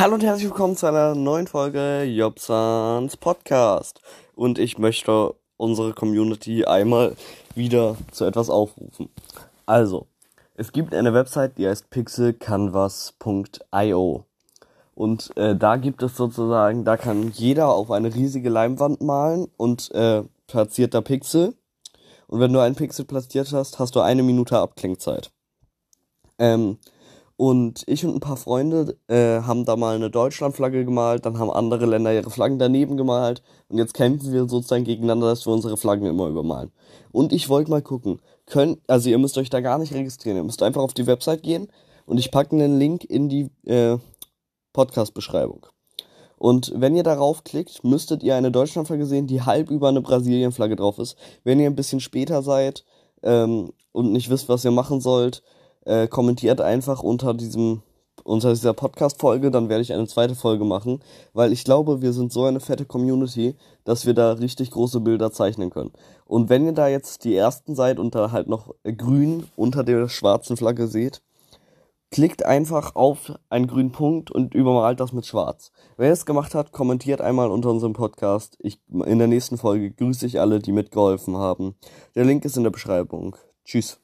Hallo und herzlich willkommen zu einer neuen Folge Jobsans Podcast. Und ich möchte unsere Community einmal wieder zu etwas aufrufen. Also, es gibt eine Website, die heißt pixelcanvas.io. Und äh, da gibt es sozusagen, da kann jeder auf eine riesige Leinwand malen und äh, platziert da Pixel. Und wenn du einen Pixel platziert hast, hast du eine Minute Abklingzeit. Ähm, und ich und ein paar Freunde äh, haben da mal eine Deutschlandflagge gemalt, dann haben andere Länder ihre Flaggen daneben gemalt und jetzt kämpfen wir sozusagen gegeneinander, dass wir unsere Flaggen immer übermalen. Und ich wollte mal gucken, könnt, also ihr müsst euch da gar nicht registrieren, ihr müsst einfach auf die Website gehen und ich packe einen Link in die äh, Podcast-Beschreibung. Und wenn ihr darauf klickt, müsstet ihr eine Deutschlandflagge sehen, die halb über eine Brasilienflagge drauf ist. Wenn ihr ein bisschen später seid ähm, und nicht wisst, was ihr machen sollt, äh, kommentiert einfach unter diesem unter dieser Podcast-Folge, dann werde ich eine zweite Folge machen, weil ich glaube, wir sind so eine fette Community, dass wir da richtig große Bilder zeichnen können. Und wenn ihr da jetzt die ersten seid und da halt noch grün unter der schwarzen Flagge seht, klickt einfach auf einen grünen Punkt und übermalt das mit schwarz. Wer es gemacht hat, kommentiert einmal unter unserem Podcast. Ich, in der nächsten Folge grüße ich alle, die mitgeholfen haben. Der Link ist in der Beschreibung. Tschüss.